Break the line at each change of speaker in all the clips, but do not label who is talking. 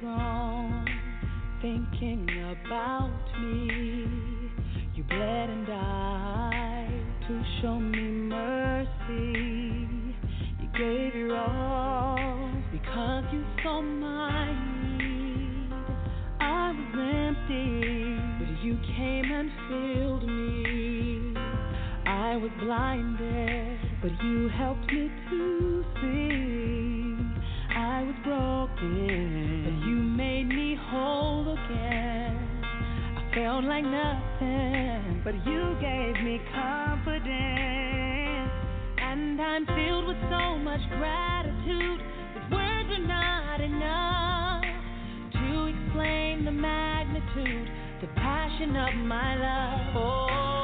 Throne, thinking about me. You bled and died to show me mercy. You gave your all because you saw my need. I was empty, but you came and filled me. I was blinded, but you helped me to see. I was broken, but you made me whole again. I felt like nothing, but you gave me confidence. And I'm filled with so much gratitude that words are not enough to explain the magnitude, the passion of my love. Oh,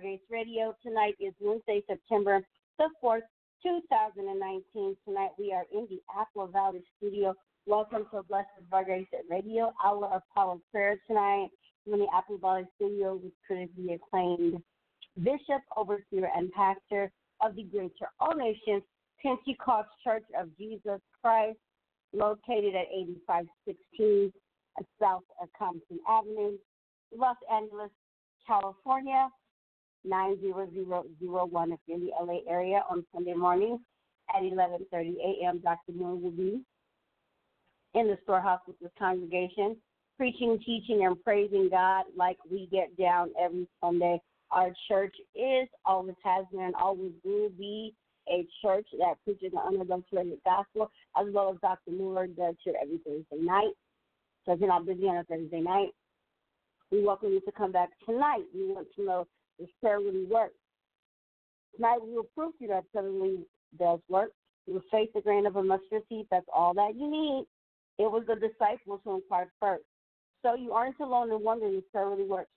Grace Radio. Tonight is Wednesday, September the 4th, 2019. Tonight we are in the Apple Valley studio. Welcome to Blessed by Grace Radio, hour of power prayer tonight. I'm in the Apple Valley studio with critically acclaimed Bishop, Overseer, and Pastor of the Greater All Nations Pentecost Church of Jesus Christ, located at 8516 South Compton Avenue, Los Angeles, California, 90001 if you're in the LA area on Sunday mornings. at 11:30 a.m. Dr. Moore will be in the storehouse with this congregation, preaching, teaching, and praising God like we get down every Sunday. Our church is, always has been, and always will be a church that preaches the unadulterated gospel, as well as Dr. Moore does here every Thursday night. So if you're not busy on a Thursday night, we welcome you to come back tonight. We want to know prayer really works. Tonight we will prove to you that really does work. You will faith the grain of a mustard seed. That's all that you need. It was the disciples who inquired first. So you aren't alone in wondering if really works.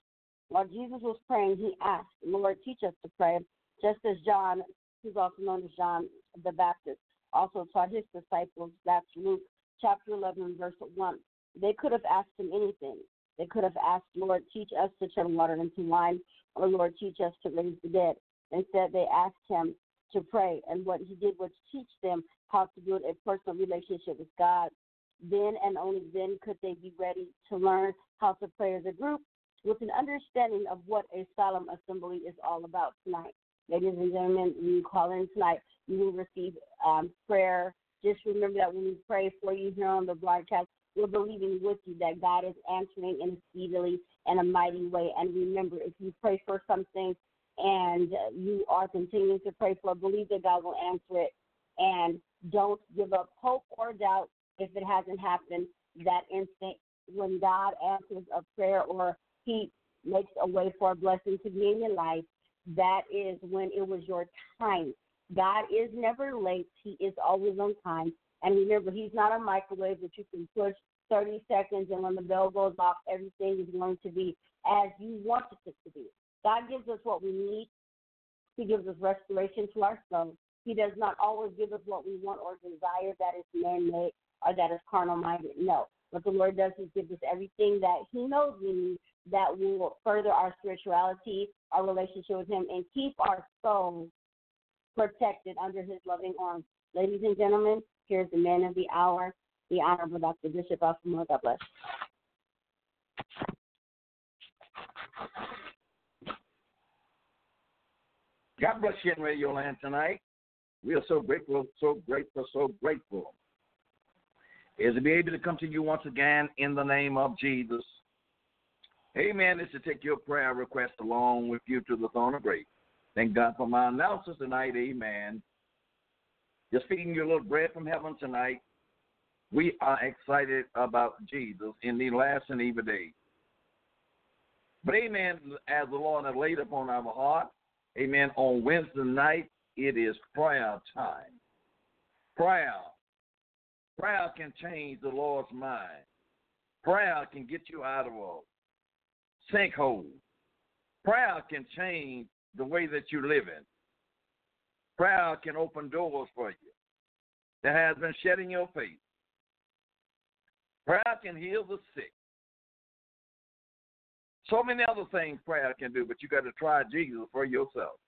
While Jesus was praying, he asked, Lord, teach us to pray, just as John, who's also known as John the Baptist, also taught his disciples. That's Luke chapter 11, verse 1. They could have asked him anything. They could have asked, Lord, teach us to turn water into wine, or Lord, teach us to raise the dead. Instead, they asked him to pray, and what he did was teach them how to build a personal relationship with God. Then and only then could they be ready to learn how to pray as a group with an understanding of what a solemn assembly is all about tonight. Ladies and gentlemen, you call in tonight, you will receive um, prayer. Just remember that when we pray for you here on the broadcast, we're believing with you that God is answering in speedily and a mighty way. And remember, if you pray for something and you are continuing to pray for, believe that God will answer it. And don't give up hope or doubt if it hasn't happened that instant when God answers a prayer or He makes a way for a blessing to be in your life. That is when it was your time. God is never late. He is always on time. And remember, He's not a microwave that you can push 30 seconds and when the bell goes off, everything is going to be as you want it to be. God gives us what we need. He gives us restoration to our soul. He does not always give us what we want or desire that is man made or that is carnal minded. No. What the Lord does is give us everything that He knows we need that will further our spirituality, our relationship with Him, and keep our souls protected under His loving arms. Ladies and gentlemen, here's the man of the hour, the Honorable Dr. Bishop Osmo. God bless.
God bless you in Radio Land tonight. We are so grateful, so grateful, so grateful. Is to be able to come to you once again in the name of Jesus. Amen. Is to take your prayer request along with you to the throne of grace. Thank God for my announcers tonight. Amen. Just feeding you a little bread from heaven tonight. We are excited about Jesus in the last and evil days. But amen, as the Lord has laid upon our heart, amen, on Wednesday night, it is prayer time. Prayer. Prayer can change the Lord's mind. Prayer can get you out of a sinkhole. Prayer can change the way that you live in. Prayer can open doors for you that has been shut in your face. Prayer can heal the sick. So many other things prayer can do, but you got to try Jesus for yourself.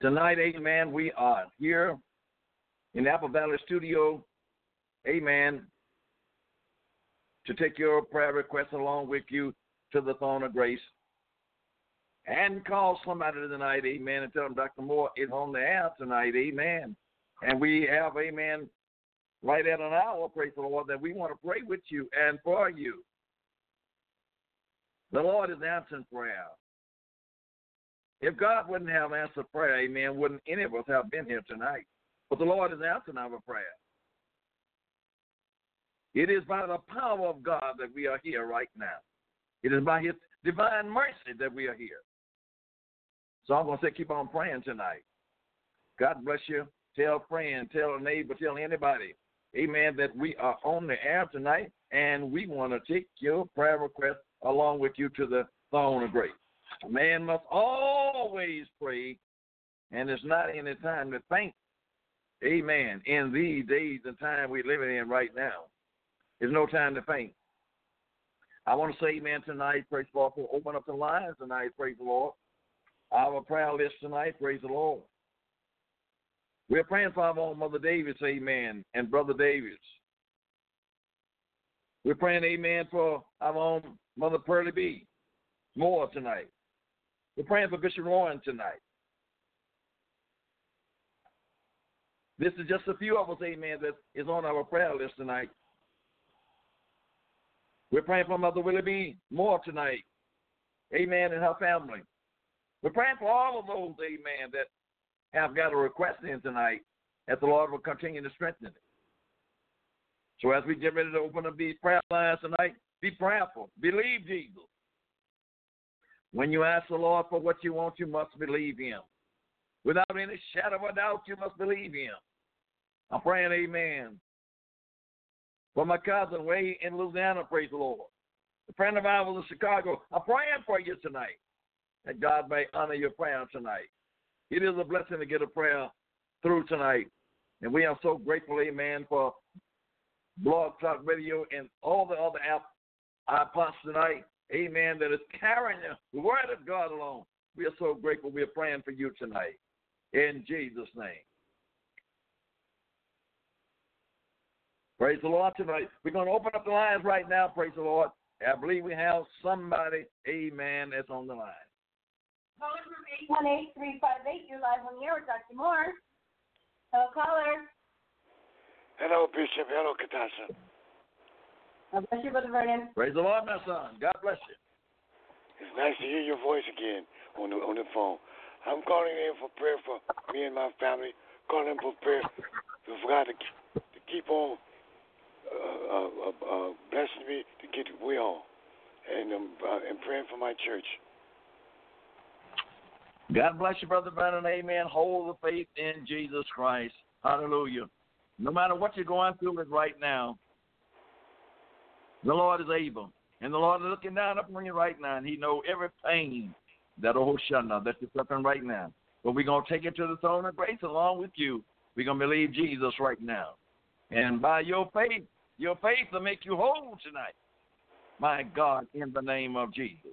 Tonight, amen, we are here in Apple Valley Studio, amen, to take your prayer requests along with you to the throne of grace. And call somebody tonight, amen, and tell them Dr. Moore is on the air tonight, amen. And we have, amen, right at an hour, praise the Lord, that we want to pray with you and for you. The Lord is answering prayer. If God wouldn't have answered prayer, amen, wouldn't any of us have been here tonight. But the Lord is answering our prayer. It is by the power of God that we are here right now. It is by His divine mercy that we are here. So I'm going to say, keep on praying tonight. God bless you. Tell a friend, tell a neighbor, tell anybody, amen, that we are on the air tonight and we want to take your prayer request along with you to the throne of grace. A man must always pray, and it's not any time to think. Amen. In these days and time we're living in right now, there's no time to faint. I want to say amen tonight. Praise the Lord for open up the lines tonight. Praise the Lord. Our prayer list tonight. Praise the Lord. We're praying for our own Mother Davis, amen, and Brother Davis. We're praying, amen, for our own Mother Pearlie B. Moore tonight. We're praying for Bishop Warren tonight. This is just a few of us, amen, that is on our prayer list tonight. We're praying for Mother Willie B. Moore tonight, amen, and her family. We're praying for all of those, amen, that have got a request in tonight, that the Lord will continue to strengthen it. So as we get ready to open up these prayer lines tonight, be prayerful. Believe Jesus. When you ask the Lord for what you want, you must believe Him. Without any shadow of a doubt, you must believe Him. I'm praying, Amen. For my cousin way in Louisiana, praise the Lord. A friend of was in Chicago. I'm praying for you tonight. That God may honor your prayer tonight. It is a blessing to get a prayer through tonight. And we are so grateful, amen, for Blog Talk Radio and all the other app iPods tonight, amen, that is carrying the word of God along. We are so grateful. We are praying for you tonight. In Jesus' name. Praise the Lord tonight. We're going to open up the lines right now. Praise the Lord. I believe we have somebody, amen, that's on the line.
Caller from 818 358, you're live on the air with Dr. Moore. Hello, caller.
Hello, Bishop. Hello, Katasha.
God bless you, Brother Vernon.
Praise the Lord, my son. God bless you.
It's nice to hear your voice again on the on the phone. I'm calling in for prayer for me and my family. Calling in for prayer for God to, to keep on uh, uh, uh, uh, blessing me to get well, and um, uh, and praying for my church.
God bless you, Brother Vernon. Amen. Hold the faith in Jesus Christ. Hallelujah. No matter what you're going through it right now, the Lord is able. And the Lord is looking down upon you right now, and He knows every pain that Ohoshana that you're suffering right now. But we're going to take it to the throne of grace along with you. We're going to believe Jesus right now. And by your faith, your faith will make you whole tonight. My God, in the name of Jesus.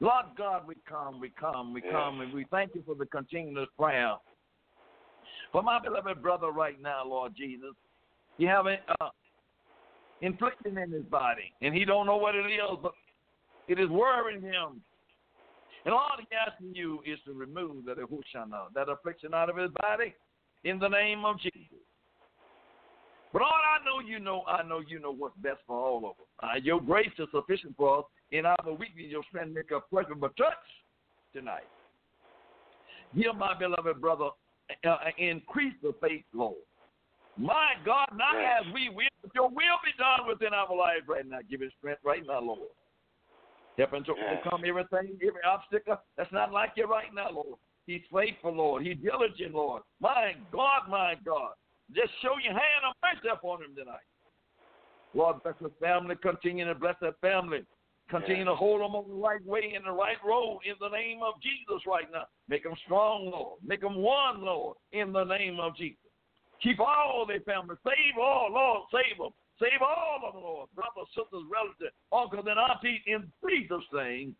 Lord God, we come, we come, we come, and we thank you for the continuous prayer. For my beloved brother right now, Lord Jesus, you have a, uh, inflicting in his body, and he don't know what it is, but it is worrying him. And all he asking you is to remove that ahushana, that affliction out of his body, in the name of Jesus. But all I know, you know, I know you know what's best for all of us. Uh, your grace is sufficient for us. In our weakness, your strength make a perfect but touch tonight. Hear my beloved brother, uh, increase the faith, Lord. My God, not
Yes.
as we will, but your will be done within our lives right now. Give us strength right now, Lord. Help him to
Yes.
overcome everything, every obstacle that's not like you right now, Lord. He's faithful, Lord. He's diligent, Lord. My God, my God. Just show your hand of mercy upon him tonight. Lord, bless his family. Continue to bless that family. Continue to hold them on the right way in the right road in the name of Jesus right now. Make them strong, Lord. Make them one, Lord, in the name of Jesus. Keep all their families. Save all, Lord. Save them. Save all of them, Lord. Brothers, sisters, relatives, uncles, and aunties in Jesus' name.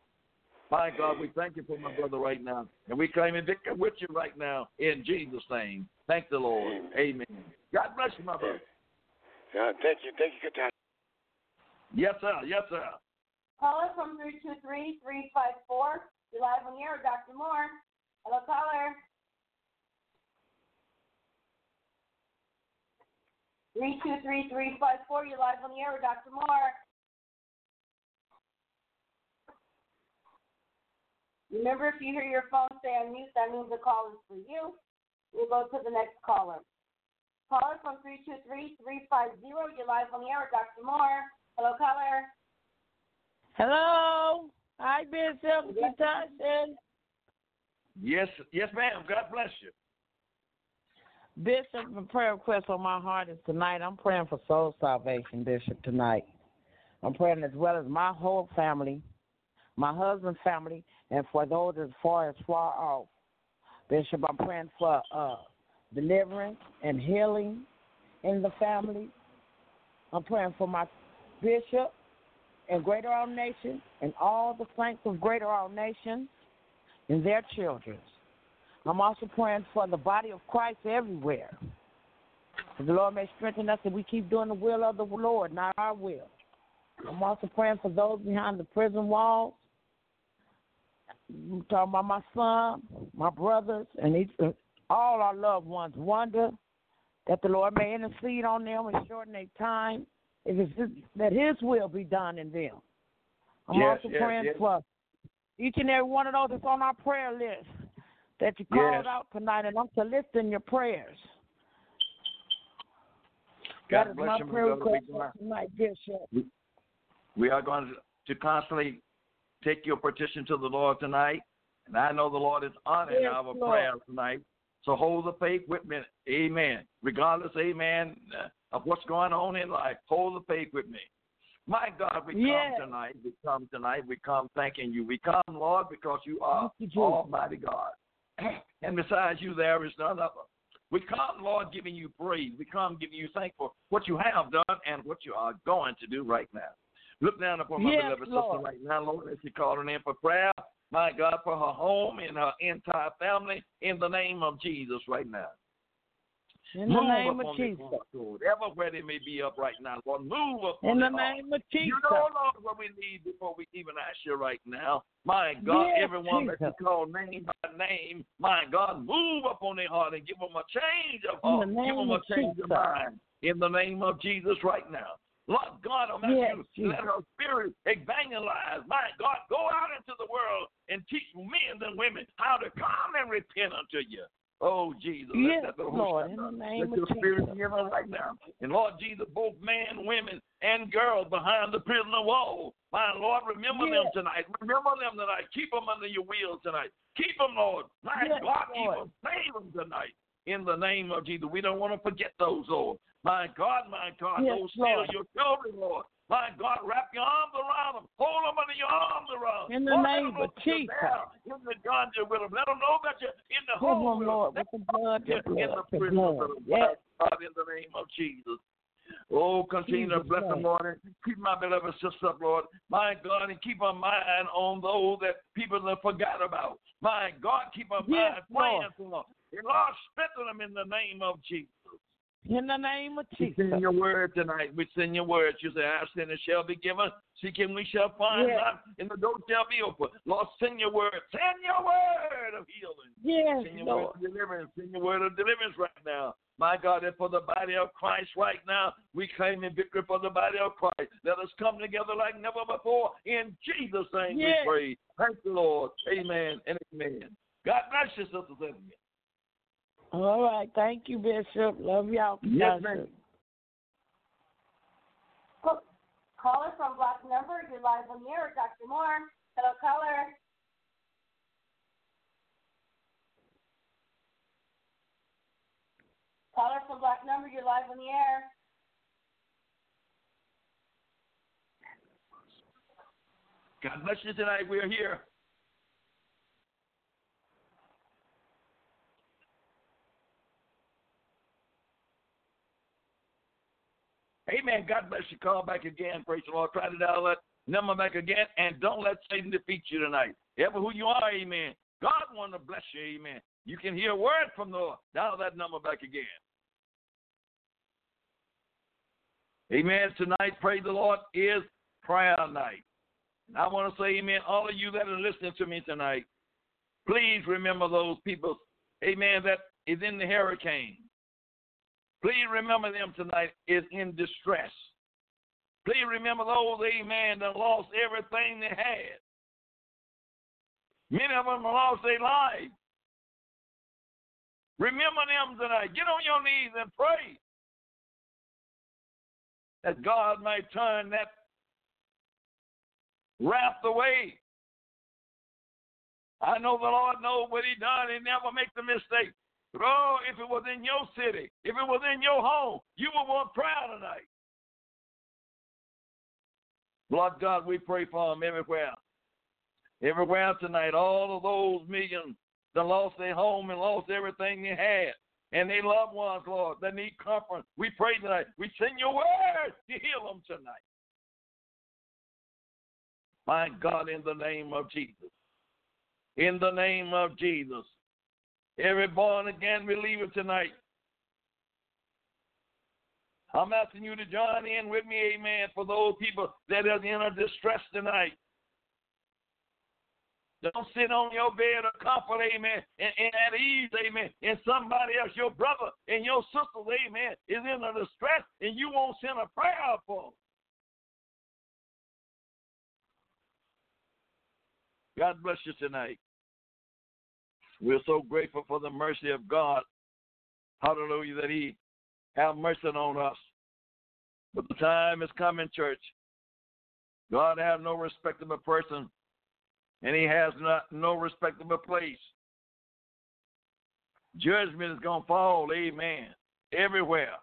My God, we thank you for my brother right now. And we claim in victory with you right now in Jesus' name. Thank the Lord.
Amen.
God bless you, my brother.
Yeah, thank you, thank you, Katasha.
Yes, sir. Yes, sir.
Caller from 323-354, you're live on the air with Dr. Moore. Hello, caller. 323-354, you're live on the air with Dr. Moore. Remember, if you hear your phone say on mute, that means the call is for you. We'll go to the next caller. Caller from 323-350, you're live on the air with Dr. Moore. Hello, caller.
Hello. Hi, Bishop
Yes.
Katasha.
Yes, yes, ma'am. God bless you.
Bishop, a prayer request on my heart is tonight. I'm praying for soul salvation, Bishop, tonight. I'm praying as well as my whole family, my husband's family, and for those as far as far off. Bishop, I'm praying for uh, deliverance and healing in the family. I'm praying for my bishop and Greater All Nation and all the saints of Greater All Nation and their children. I'm also praying for the body of Christ everywhere. That the Lord may strengthen us and we keep doing the will of the Lord, not our will. I'm also praying for those behind the prison walls. I'm talking about my son, my brothers, and each, all our loved ones. Wonder, that the Lord may intercede on them and shorten their time. It's his, that His will be done in them. I'm
Yes,
also
yes,
praying
yes.
for each and every one of those that's on our prayer list that you called out tonight, and I'm soliciting your prayers.
God
that is
bless
my
my
prayer request
do not-
for tonight, Bishop.
We are going to constantly take your petition to the Lord tonight. And I know the Lord is honoring
Yes,
our
Lord.
prayers tonight. So hold the faith with me. Amen. Regardless, amen, of what's going on in life, hold the faith with me. My God, we
Yes.
come tonight. We come tonight. We come thanking you. We come, Lord, because you are
you,
Almighty God. And besides you, there is none other. We come, Lord, giving you praise. We come giving you thanks for what you have done and what you are going to do right now. Look down upon my
Yes,
beloved
Lord.
sister right now, Lord, as she calling in for prayer. My God, for her home and her entire family, in the name of Jesus right now.
In the
Move
name of Jesus.
hearts, Lord. Everywhere they may be up right now, Lord. Move upon
In the name of Jesus.
You know, Lord, what we need before we even ask you right now. My God,
Yes,
everyone that you call name by name, my God, move upon their heart and give them a change of
In the
heart. Give them a change of mind. In the name of Jesus right now. Lord God, I'm
Yes,
you
Jesus.
let her spirit evangelize. My God, go out into the world and teach men and women how to come and repent unto you. Oh, Jesus. let
Yes,
that little
Lord, in the name
Let your spirit give her right now. And Lord Jesus, both men, women, and girls behind the prison wall. My Lord, remember them tonight. Remember them tonight. Keep them under your wheels tonight. Keep them, Lord. My
Yes,
God, keep them. Save them tonight. In the name of Jesus. We don't want to forget those, Lord. My God, my God,
Yes,
those still your children, Lord. My God, wrap your arms around them. Hold them under your arms around.
In the
Lord,
name of Jesus.
In the ganja with them. Let them know that you're in the home
them,
with
Lord,
them.
with the blood, the
in the
blood, the
prison
blood.
with them.
Yes.
God, in the name of Jesus. Oh, continue to bless them,
name.
Lord, keep my beloved sister up, Lord. My God, and keep our mind on those that people have forgot about. My God, keep our
Yes,
mind praying
Lord.
them. And Lord, strengthen them in the name of Jesus.
In the name of Jesus.
send your word tonight. We send your word. You say, Ask and it shall be given. Seek and we shall find.
Yes.
Knock, and the door shall be open. Lord, send your word. Send your word of healing.
Yes,
Send your
Lord.
word of deliverance. Send your word of deliverance right now. My God, and for the body of Christ right now, we claim in victory for the body of Christ. Let us come together like never before. In Jesus' name
Yes.
we pray. Thank you, Lord. Amen and amen. God bless you, Sister Cynthia.
All right. Thank you, Bishop. Love y'all.
Yes,
Pastor.
ma'am.
Caller from block number, you're live on the air Dr. Moore. Hello, caller. Caller from block number, you're live on the air.
God bless you tonight. We're here. Amen. God bless you. Call back again. Praise the Lord. Try to dial that number back again. And don't let Satan defeat you tonight. Ever who you are, amen. God want to bless you, amen. You can hear a word from the Lord. Dial that number back again. Amen. Tonight, praise the Lord, is prayer night. And I want to say, amen, all of you that are listening to me tonight, please remember those people, amen, that is in the hurricane. Please remember them tonight is in distress. Please remember those, amen, that lost everything they had. Many of them lost their lives. Remember them tonight. Get on your knees and pray that God might turn that wrath away. I know the Lord knows what He done. He never makes a mistake. Oh, if it was in your city, if it was in your home, you would want prayer tonight. Lord God, we pray for them everywhere. Everywhere tonight, all of those millions that lost their home and lost everything they had. And their loved ones, Lord, that need comfort. We pray tonight. We send your word to heal them tonight. My God, in the name of Jesus. In the name of Jesus. Every born again believer tonight. I'm asking you to join in with me, amen, for those people that are in a distress tonight. Don't sit on your bed of comfort, amen, and, and at ease, amen, and somebody else, your brother and your sister, amen, is in a distress and you won't send a prayer for them. God bless you tonight. We're so grateful for the mercy of God. Hallelujah, that He have mercy on us. But the time is coming, church. God have no respectable person, and He has not no respectable place. Judgment is gonna fall, amen, everywhere.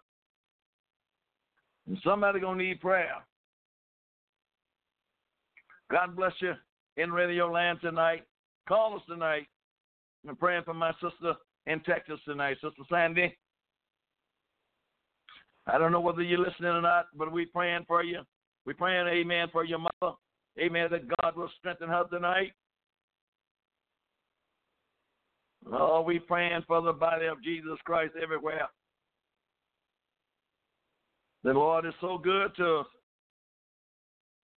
And somebody gonna need prayer. God bless you in radio land tonight. Call us tonight. I'm praying for my sister in Texas tonight, Sister Sandy. I don't know whether you're listening or not, but we're praying for you. We're praying, amen, for your mother. Amen, that God will strengthen her tonight. Oh, we're praying for the body of Jesus Christ everywhere. The Lord is so good to us.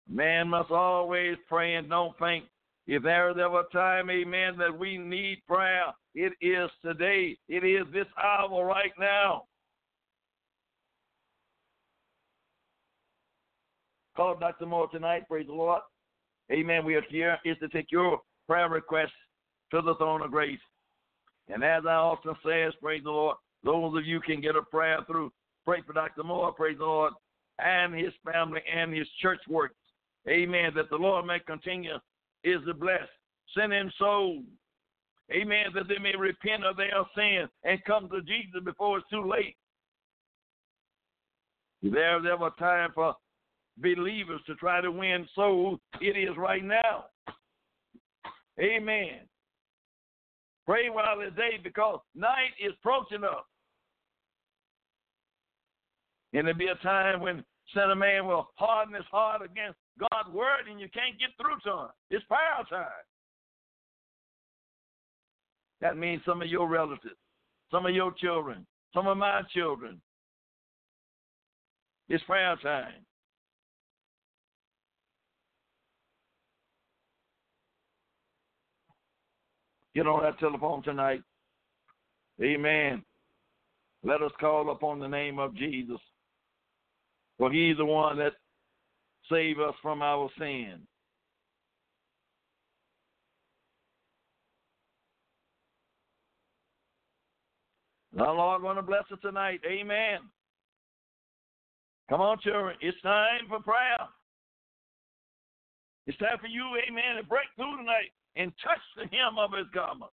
Man must always pray and don't think. If there is ever a time, amen, that we need prayer, it is today. It is this hour right now. Call Dr. Moore tonight. Praise the Lord. Amen. We are here is to take your prayer requests to the throne of grace. And as I often say, praise the Lord, those of you can get a prayer through. Pray for Dr. Moore, praise the Lord, and his family and his church work. Amen. That the Lord may continue is the blessed. Send in souls. Amen. That they may repent of their sins and come to Jesus before it's too late. If there's ever time for believers to try to win souls, it is right now. Amen. Pray while it's day because night is approaching us. And there'll be a time when of Man will harden his heart against God's word and you can't get through to him. It's prayer time. That means some of your relatives, some of your children, some of my children. It's prayer time. Get on that telephone tonight. Amen. Let us call upon the name of Jesus. For he's the one that save us from our sin. Now, Lord want to bless us tonight. Amen. Come on, children. It's time for prayer. It's time for you, amen, to break through tonight and touch the hem of his garment.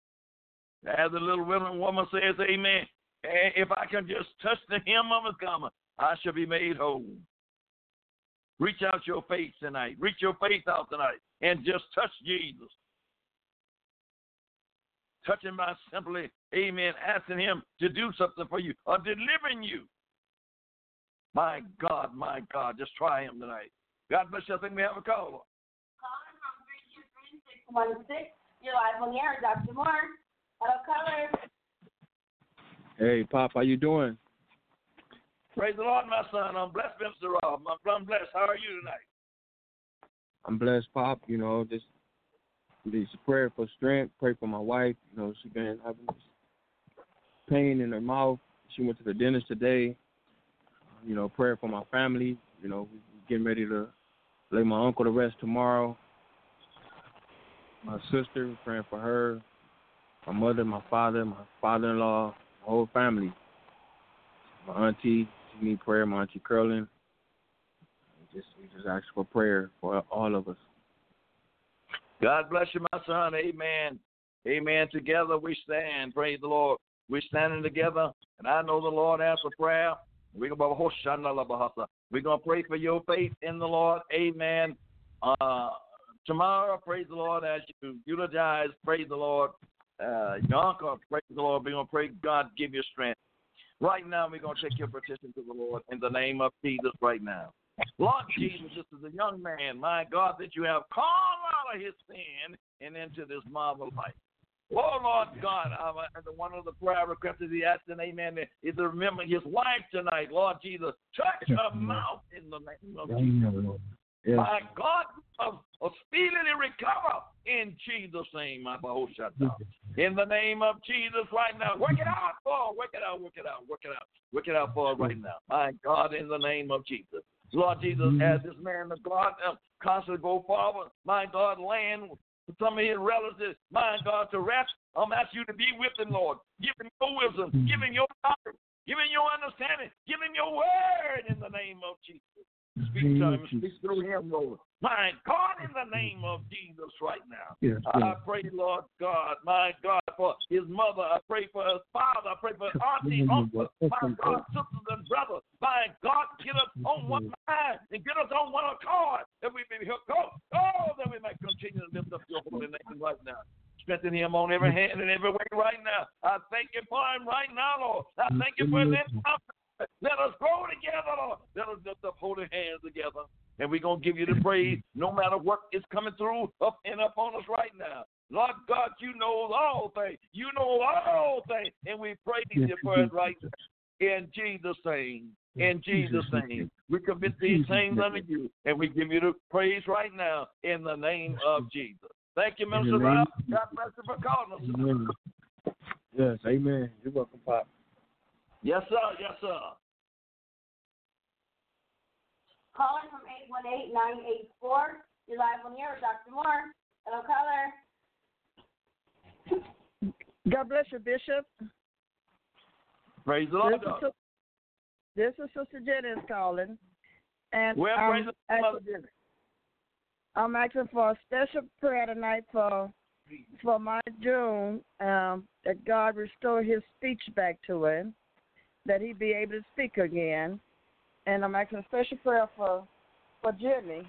As the little woman says, amen, eh, if I can just touch the hem of his garment, I shall be made whole. Reach out your faith tonight. Reach your faith out tonight and just touch Jesus. Touch him by simply, amen, asking him to do something for you or delivering you. My God, my God, just try him tonight. God bless you. I think we have a caller.
Caller from 323 You're live on the air, Dr. Moore. Hello, caller.
Hey, Pop, how you doing?
Praise the Lord, my son. I'm blessed, Mr. Rob. I'm blessed. How are you tonight?
I'm blessed, Pop. You know, just need prayer for strength. Pray for my wife. You know, she's been having this pain in her mouth. She went to the dentist today. You know, prayer for my family. You know, getting ready to lay my uncle to rest tomorrow. My sister, praying for her. My mother, my father, my father-in-law, my whole family. My auntie, she need prayer. Monty Curlin. We just we just ask for prayer for all of us.
God bless you, my son. Amen. Amen. Together we stand. Praise the Lord. We're standing together, and I know the Lord answers prayer. We're gonna pray for your faith in the Lord. Amen. Uh, tomorrow, praise the Lord, as you eulogize, praise the Lord. Uh, your praise the Lord. We're gonna pray God give you strength. Right now, we're going to take your petition to the Lord in the name of Jesus right now. Lord Jesus, this is a young man, my God, that you have called out of his sin and into this marvelous life. Oh, Lord God, uh, and the one of the prayer requests is he asking, amen, is to remember his wife tonight. Lord Jesus, touch her mouth in the name of Jesus. My God, of or speedily recover in Jesus' name, my. In the name of Jesus right now. Work it out, Lord. Work it out, work it out, work it out. Work it out for us right now. My God, in the name of Jesus. Lord Jesus, as this man of God uh, constantly go forward, my God, land some of his relatives, my God, to rest. I'm asking you to be with him, Lord. Give him your wisdom, give him your knowledge, give him your understanding, give him your word in the name of Jesus. Speak to him, speak through him, Lord. My God, in the name of Jesus right now.
Yes,
I pray, Lord God, my God, for his mother. I pray for his father. I pray for his auntie, uncle, my God, sisters and brothers. My God, get us on one mind and get us on one accord that we may hook up. Oh, that we might continue to lift up your holy name right now. Strengthen him on every hand and every way right now. I thank you for him right now, Lord. I thank you for his encounter. Let us grow together, Let us lift up holy hands together. And we're going to give you the praise no matter what is coming through up and up on us right now. Lord God, you know all things. You know all things. And we praise you for it right now. In Jesus' name. In Jesus' name. We commit these things unto you. And we give you the praise right now in the name of Jesus. Thank you, Minister Rob. God bless you for calling us.
Amen. Yes, amen. You're welcome, Pop.
Yes, sir. Yes, sir.
Calling from 818-984. You're live on the air with Dr. Moore. Hello, caller.
God bless you, Bishop.
Praise the Lord.
This is, Sis- this is Sister Jennings calling. And
Well,
I'm,
praise the Lord,
asking, I'm asking for a special prayer tonight for for my June, um, that God restore his speech back to him, that he'd be able to speak again. And I'm asking a special prayer for for Jimmy.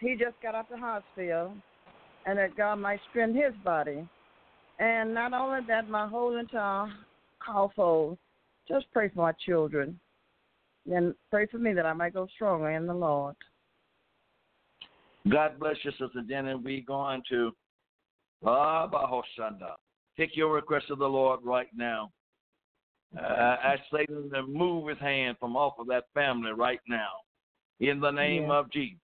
He just got out the hospital, and that God might strengthen his body. And not only that, my whole entire household. Just pray for my children. And pray for me that I might go stronger in the Lord.
God bless you, Sister Jenny. We're going to Ah, take your request of the Lord right now. Uh, ask Satan to move his hand from off of that family right now. In the name
Yeah.
of Jesus.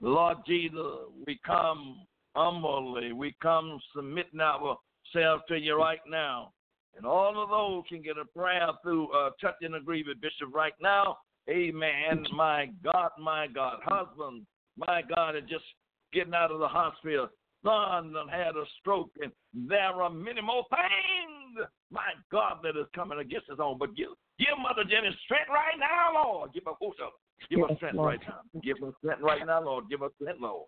Lord Jesus, we come humbly. We come submitting ourselves to you right now. And all of those can get a prayer through uh, touch and agree with Bishop right now. Amen. My God, my God. Husband, my God, is just getting out of the hospital. Son done had a stroke, and there are many more things, my God, that is coming against us own. But give, give Mother Jenny strength right now, Lord. Give her up. Give her strength
Lord.
right now. Give her strength right now, Lord. Give her strength, Lord.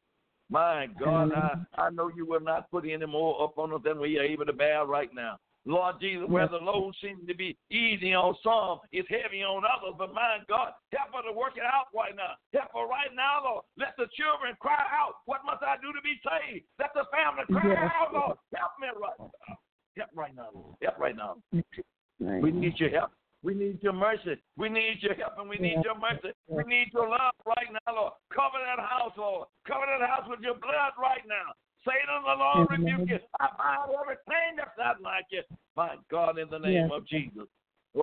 My God, I, I know you will not put any more up on us than we are able to bear right now. Lord Jesus, where the load seems to be easy on some, it's heavy on others. But my God, help her to work it out right now. Help her right now, Lord. Let the children cry out, What must I do to be saved? Let the family cry
Yes.
out, Lord. Help me right now. Help right now, Lord. Help right now. We need your help. We need your mercy. We need your help and we need your mercy. We need your love right now, Lord. Cover that house, Lord. Cover that house with your blood right now. Satan, the Lord rebuke you. I bind everything that's not like you. My God, in the name
Yes.
of Jesus.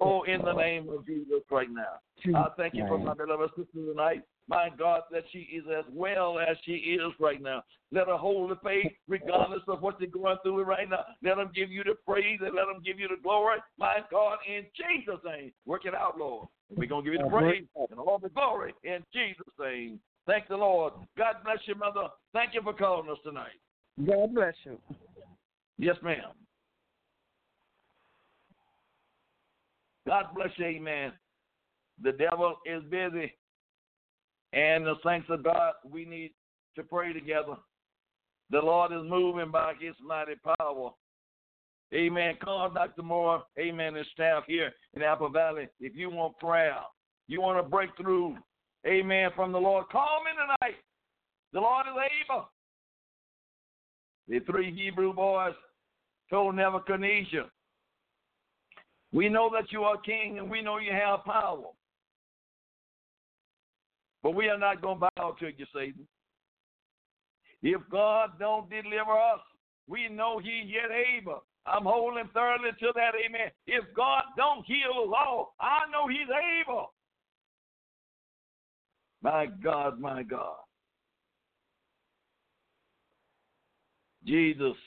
Oh, in the name of Jesus right now. I thank you for my beloved sister tonight. My God, that she is as well as she is right now. Let her hold the faith regardless of what they're going through right now. Let them give you the praise and let them give you the glory. My God, in Jesus' name. Work it out, Lord. We're going to give you the praise and all the glory in Jesus' name. Thank the Lord. God bless you, Mother. Thank you for calling us tonight.
God bless you.
Yes, ma'am. God bless you, amen. The devil is busy. And the saints of God, we need to pray together. The Lord is moving by his mighty power. Amen. Call Dr. Moore, amen, and staff here in Apple Valley. If you want prayer, you want to break through, amen, from the Lord, call me tonight. The Lord is able. The three Hebrew boys told Nebuchadnezzar, We know that you are king and we know you have power. But we are not going to bow to you, Satan. If God don't deliver us, we know he yet able. I'm holding thoroughly to that, amen. If God don't heal us all, I know he's able. My God, my God. Jesus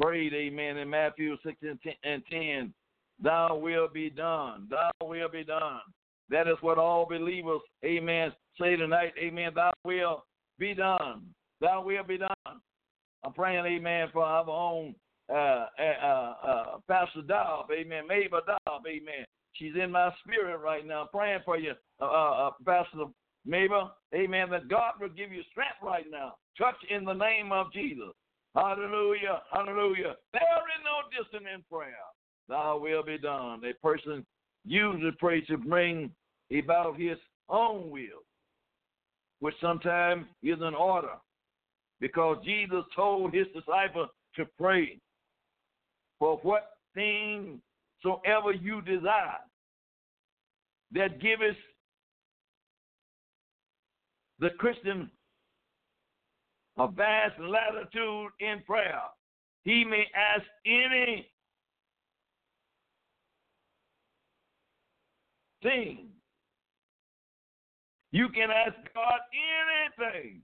prayed, amen, in Matthew 6 and 10, Thou will be done. Thou will be done. That is what all believers, amen, say tonight, amen, Thou will be done. Thou will be done. I'm praying, amen, for our own uh, uh, uh, Pastor Dobb, amen, Mabel Dobb, amen. She's in my spirit right now. I'm praying for you, uh, uh, Pastor Mabel, amen, that God will give you strength right now. Touch in the name of Jesus. Hallelujah, hallelujah. There is no distance in prayer. Thy will be done. A person usually prays to bring about his own will, which sometimes is an order because Jesus told his disciples to pray for what thing soever you desire that giveth the Christian a vast latitude in prayer. He may ask any thing. You can ask God anything.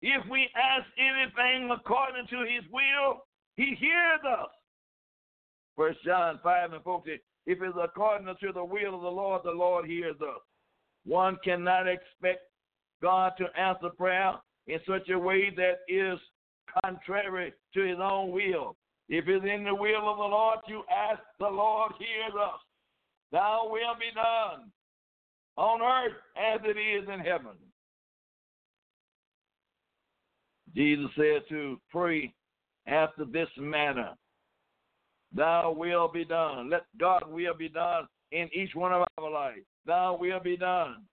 If we ask anything according to his will, he hears us. First John 5 and 14. If it's according to the will of the Lord, the Lord hears us. One cannot expect God to answer prayer in such a way that is contrary to his own will. If it's in the will of the Lord, you ask, the Lord hears us. Thou will be done on earth as it is in heaven. Jesus said to pray after this manner Thou will be done. Let God will be done in each one of our lives. Thou will be done.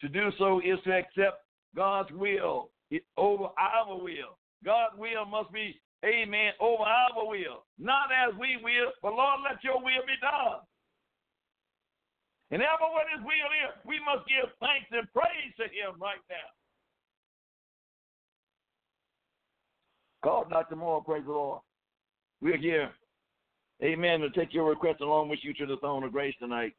To do so is to accept God's will is over our will. God's will must be, amen, over our will. Not as we will, but Lord, let your will be done. And ever what his will is, we must give thanks and praise to him right now. God, not tomorrow, praise the Lord. We're here, amen, to take your request along with you to the throne of grace tonight.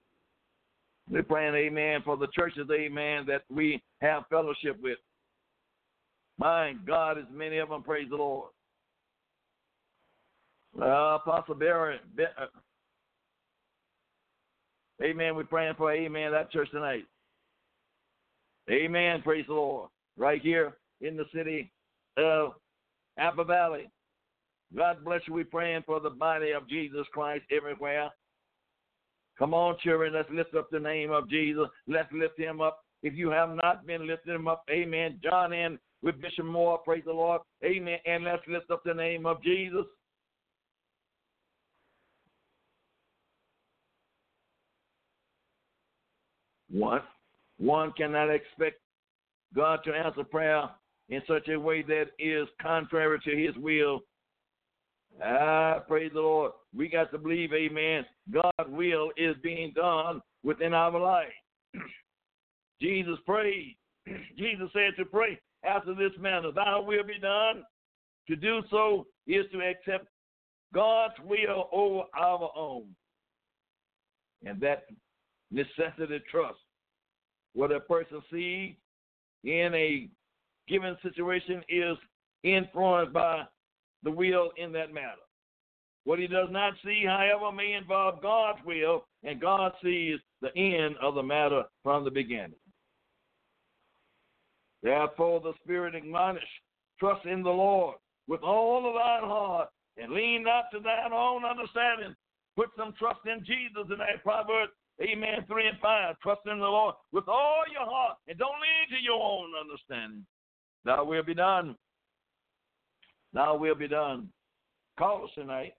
We're praying, amen, for the churches, amen, that we have fellowship with. My God, as many of them, praise the Lord. Uh, Apostle Barrett, uh, amen, we're praying for, amen, that church tonight. Amen, praise the Lord. Right here in the city of Apple Valley. God bless you. We're praying for the body of Jesus Christ everywhere. Come on, children, let's lift up the name of Jesus. Let's lift him up. If you have not been lifting him up, amen. John in with Bishop Moore, praise the Lord. Amen. And let's lift up the name of Jesus. One, one cannot expect God to answer prayer in such a way that is contrary to his will. Ah, praise the Lord. We got to believe, amen. God's will is being done within our life. Jesus prayed. Jesus said to pray after this manner, Thy will be done. To do so is to accept God's will over our own. And that necessity trust. What a person sees in a given situation is influenced by the will in that matter. What he does not see, however, may involve God's will, and God sees the end of the matter from the beginning. Therefore, the Spirit admonish, trust in the Lord with all of thine heart, and lean not to thine own understanding. Put some trust in Jesus in that Proverbs, Amen, 3 and 5. Trust in the Lord with all your heart, and don't lean to your own understanding. Thy will be done. Thy will be done. Call us tonight.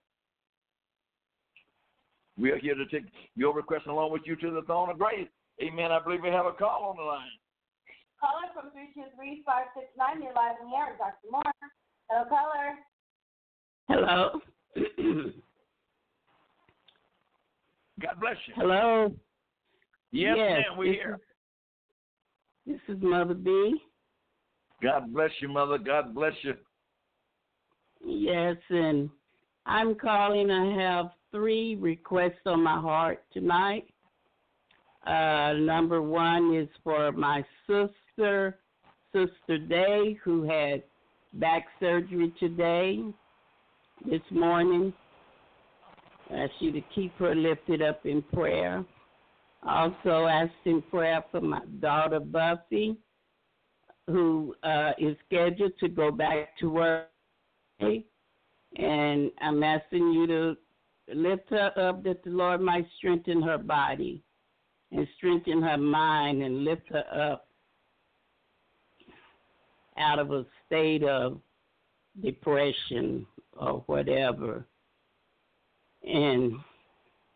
We are here to take your request along with you to the throne of grace. Amen. I believe we have a call on the line.
Caller from 323-569, you're live in the air. Dr. Moore. Hello, caller.
Hello.
God bless you.
Hello.
Yes,
yes
ma'am, we're here.
Is, this is Mother B.
God bless you, Mother. God bless you.
Yes, and I'm calling. I have three requests on my heart tonight. Uh, number one is for my sister, Sister Day, who had back surgery today, this morning. I ask you to keep her lifted up in prayer. Also, asking prayer for my daughter Buffy, who uh, is scheduled to go back to work. And I'm asking you to lift her up that the Lord might strengthen her body and strengthen her mind and lift her up out of a state of depression or whatever. And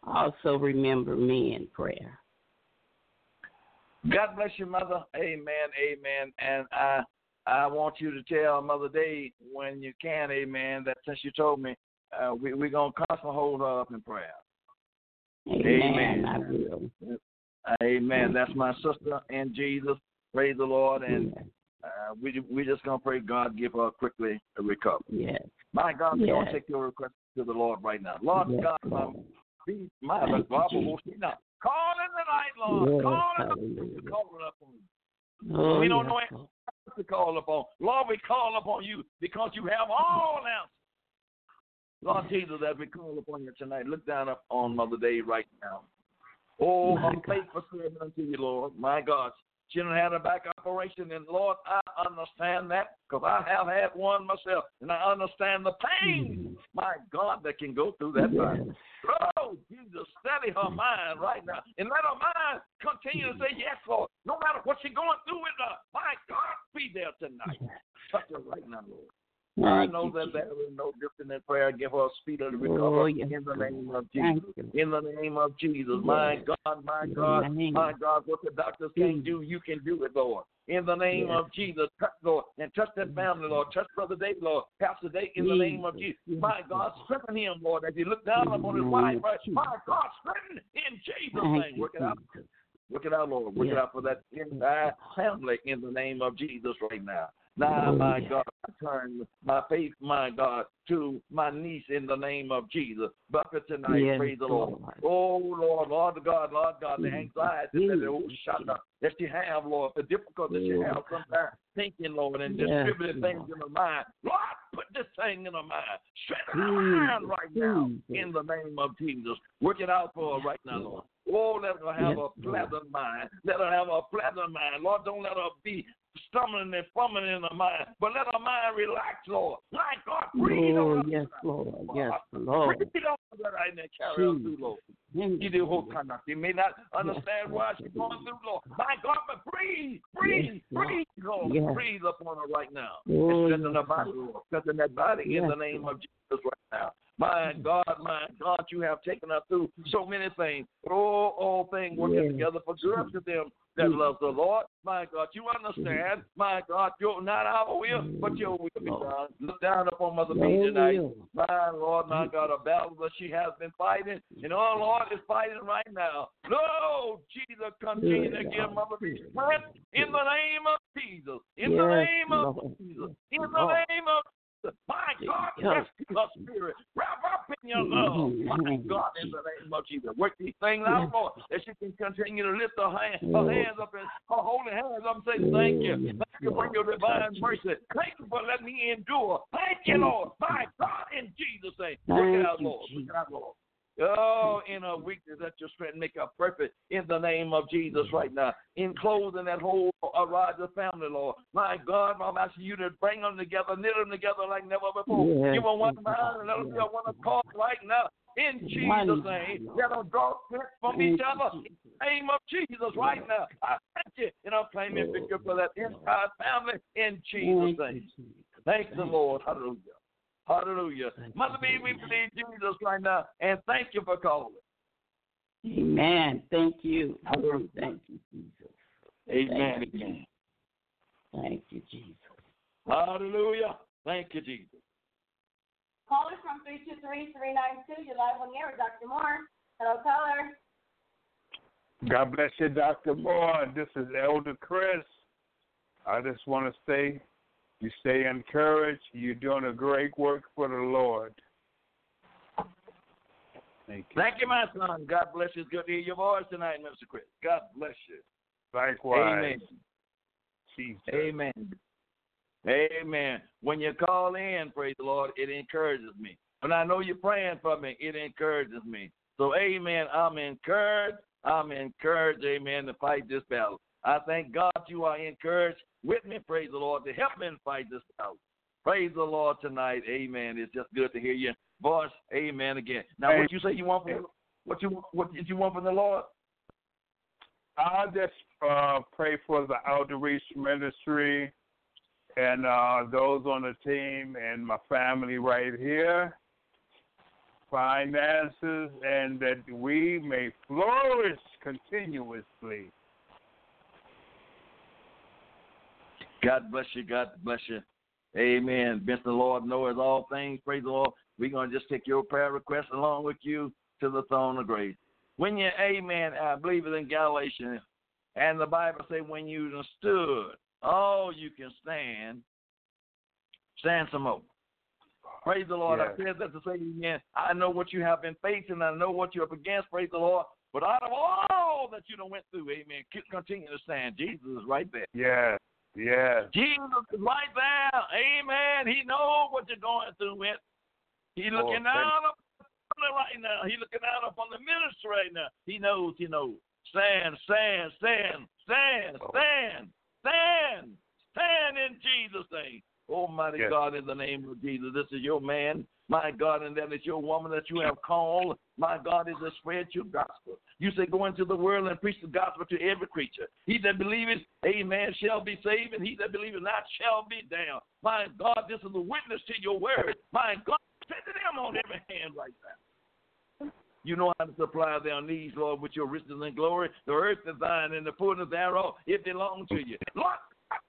also remember me in prayer.
God bless you, Mother. Amen. Amen. And I I want you to tell Mother Day when you can, Amen, that since you told me, uh, we, we're going to constantly hold her up in prayer.
Amen. I will.
Amen. That's my sister and Jesus. Praise the Lord. And uh, we we just gonna pray God give her quickly a recovery.
Yes.
My God, we're gonna take your request to the Lord right now. Lord
Yes,
God, my,
Lord.
be my
Thank you,
Baba
Jesus.
Hosanna. Call in the night, Lord.
Yes,
call in the call it up.
Oh,
we don't
yes,
know to call upon. Lord, we call upon you because you have all answers. Lord Jesus, as we call upon you tonight, look down on Mother Day right now. Oh,
My
I'm faithful servant unto you, Lord. My God. She done had a back operation, and Lord, I understand that because I have had one myself, and I understand the pain, my God, that can go through that body. Oh, Jesus, steady her mind right now, and let her mind continue to say yes, Lord. No matter what she's going through with her, my God, be there tonight. Touch her right now, Lord. I know that there is no different in prayer. Give her a speedily
Oh,
recovery
yes,
in the name of Jesus. In the name of Jesus. My God, my God, my God, what the doctors can't do, you can do it, Lord. In the name
Yes.
of Jesus, touch, Lord, and touch that family, Lord. Touch Brother David, Lord. Pastor David, in the name of Jesus. My God, strengthen him, Lord, as he look down upon his wife.
of.
My God, strengthen in Jesus' name. Work it out. Work it out, Lord. Work it out for that entire family in the name of Jesus right now. Now,
Oh,
my. God, I turn my faith, my God, to my niece in the name of Jesus. Buffett tonight,
Yes,
praise the Lord.
Lord.
Oh, Lord, Lord God, Lord God, the anxiety that, oh, shut up, that you have, Lord, the difficulty that you have sometimes thinking, Lord, and
Yes,
distributing things
Lord.
in the mind. Lord, put this thing in the mind. Strengthen her mind right now in the name of Jesus. Work it out for her right now, Lord. Oh, let her have
Yes,
a pleasant mind. Let her have a pleasant mind. Lord, don't let her be stumbling and fumbling in her mind, but let her mind relax, Lord. My God, breathe
Oh,
on her.
yes, Lord. Yes, Lord.
Breathe on her right now, carry her through, Lord. You do hold kind of. May not understand why she's going through, Lord. My God, but breathe, breathe,
Yes,
breathe, Lord.
Yes.
Breathe upon her right now.
Oh,
and strengthen
yes,
her body, Lord. Strengthen that body in the name
Lord.
of Jesus right now. My God, my God, you have taken us through so many things. Oh, all all things working
Yes.
together for good to them that love the Lord. My God, you understand. My God, you're not our will, but your will be done. Look down upon Mother B tonight.
will.
My Lord, my God, a battle that she has been fighting, and our Lord is fighting right now. Lord, Jesus, continue to give Mother B strength in the name of Jesus. In the name of
Lord.
Jesus. In the
oh.
name of Jesus. My God, rescue her spirit. Wrap up in your love. My God, in the name of Jesus. Work these things out, Lord, that she can continue to lift her, hand, her hands up and her holy hands up and say, Thank you. Thank you for your divine mercy. Thank you for letting me endure. Thank you, Lord. My God, in Jesus' name. Work it out, Lord. Work it out, Lord. Oh, in her weakness, let your strength make her perfect in the name of Jesus right now. In closing that whole Roger family, Lord. My God, I'm asking you to bring them together, knit them together like never before. Give them one mind and let them be one accord right now. In Jesus' name. Let them draw strength from each other. In the name of Jesus right now. I thank you. And I'm claiming victory for that entire family in Jesus' name. Thank the Lord. Hallelujah. Hallelujah.
Thank
Mother
you,
B, we believe Jesus right now. And thank you for calling.
Amen. Thank you.
Hallelujah.
Thank you, Jesus.
Amen.
Thank you.
Amen.
Thank you, Jesus.
Hallelujah. Thank you, Jesus.
Caller from 323-392, you're live on the air with Dr. Moore. Hello, caller.
God bless you, Dr. Moore. This is Elder Chris. I just want to say you stay encouraged. You're doing a great work for the Lord. Thank you.
Thank you, my son. God bless you. It's good to hear your voice tonight, Mr. Chris. God bless you.
Likewise.
Amen.
Jesus.
Amen. Amen. When you call in, praise the Lord, it encourages me. When I know you're praying for me, it encourages me. So, amen. I'm encouraged. I'm encouraged, amen, to fight this battle. I thank God you are encouraged with me, praise the Lord, to help me fight this out. Praise the Lord tonight. Amen. It's just good to hear your voice. Amen again. Now, what you say you want from what you what did you want from the Lord?
I just uh, pray for the outreach ministry and uh, those on the team and my family right here, finances, and that we may flourish continuously.
God bless you. God bless you. Amen. Bless the Lord knows all things. Praise the Lord. We're going to just take your prayer request along with you to the throne of grace. When you, amen, I believe it in Galatians, and the Bible say when you stood, all you can stand, stand some more. Praise the Lord.
Yes.
I said that to say again. I know what you have been facing. I know what you're up against. Praise the Lord. But out of all that you done went through, amen, keep- continue to stand. Jesus is right there.
Yes, yes.
Jesus is right there. Amen. He knows what you're going through with. He oh, looking
thank
down up right now. He looking out up on the ministry right now. He knows, he knows. Stand, stand, stand, stand,
Oh.
stand, stand, stand in Jesus' name. Almighty
Yes.
God, in the name of Jesus, this is your man. My God, and that is your woman that you have called. My God, is to spread your gospel. You say, go into the world and preach the gospel to every creature. He that believeth, amen, shall be saved, and he that believeth not shall be damned. My God, this is a witness to your word. My God, send them on every hand right now. You know how to supply their needs, Lord, with your riches and glory. The earth is thine and the fullness thereof, it belongs to you. Lord,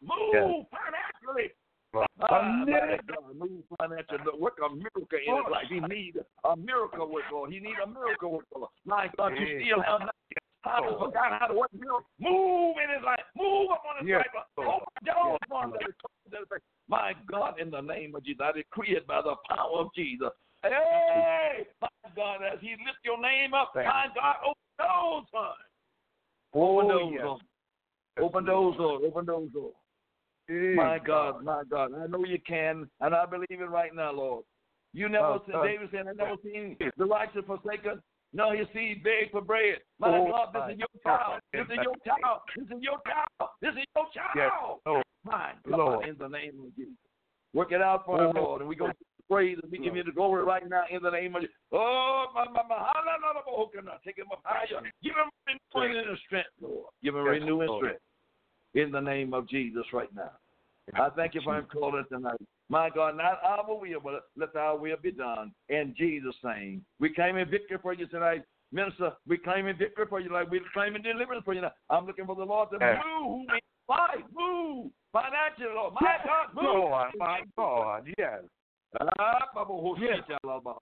move financially. Ah, my God, move financial work a miracle in his life. He needs a miracle work, Lord. He needs a miracle work, Lord. My God, you still have not how to forgot how to work miracle. Move in his life. Move up on his
Yes,
life. Open doors for him that is closed in his face. My God, in the name of Jesus, I decree it by the power of Jesus. Hey, my God, as he lifts your name up,
Thank
my God, open those, son.
Oh,
Open those,
yes.
Lord. Open those, Lord. Open those, Lord.
Hey,
My God, my God. I know you can, and I believe it right now, Lord. You never
Uh,
seen, David said, I never seen the righteous forsaken. No, you see, beg for bread. My
Oh,
God, this
my
is your child. This is your child. This is your child. This is your
Yes,
child.
Lord.
My God,
Lord.
in the name of Jesus. Work it out for us,
Oh,
Lord, and we go praise and we give you the glory right now in the name of Jesus. Oh, my, my, my, hallelujah. Take him up higher. Give him renewing strength, Lord. Give him
Yes,
renewing
Lord.
strength in the name of Jesus right now. I thank you for him calling us tonight. My God, not our will, but let our will be done in Jesus' name. We came in victory for you tonight. Minister, we claim in victory for you like we claim in deliverance for you now. I'm looking for the Lord to
Yes.
move in life, move financially, Lord. My God, move.
Lord, my God, yes.
Baba, who shit, y'all,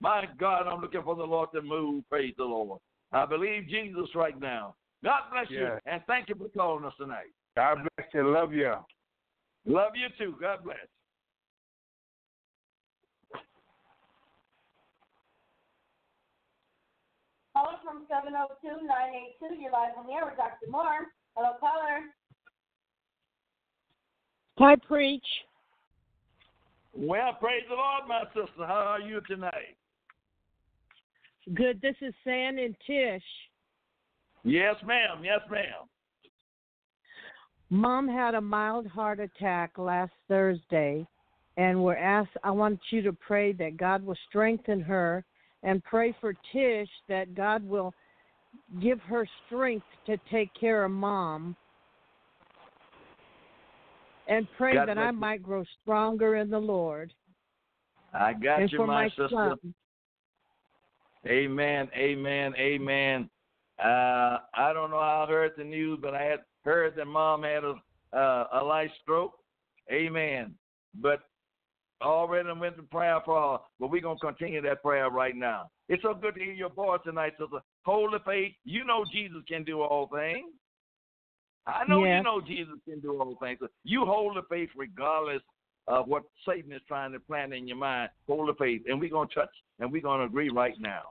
My God, I'm looking for the Lord to move. Praise the Lord. I believe Jesus right now. God bless you, and thank you for calling us tonight.
God bless you. Love you.
Love you too. God bless.
Caller from 702-982, you're live on the air with Dr. Moore. Hello, caller.
Hi, preach.
Well, praise the Lord, my sister. How are you tonight?
Good. This is San and Tish.
Yes, ma'am. Yes, ma'am.
Mom had a mild heart attack last Thursday, and we're asked. I want you to pray that God will strengthen her, and pray for Tish that God will give her strength to take care of Mom, and pray that I
you.
might grow stronger in the Lord.
I got
and
you,
for
my,
my
sister.
son.
Amen. Amen. Amen. Uh, I don't know how I heard the news, but I had heard that mom had a uh, a light stroke. Amen. But already went to prayer for her, but we're gonna continue that prayer right now. It's so good to hear your voice tonight, sister. Hold the faith. You know Jesus can do all things. I know you know Jesus can do all things. So you hold the faith regardless of what Satan is trying to plant in your mind. Hold the faith, and we're gonna touch and we're gonna agree right now.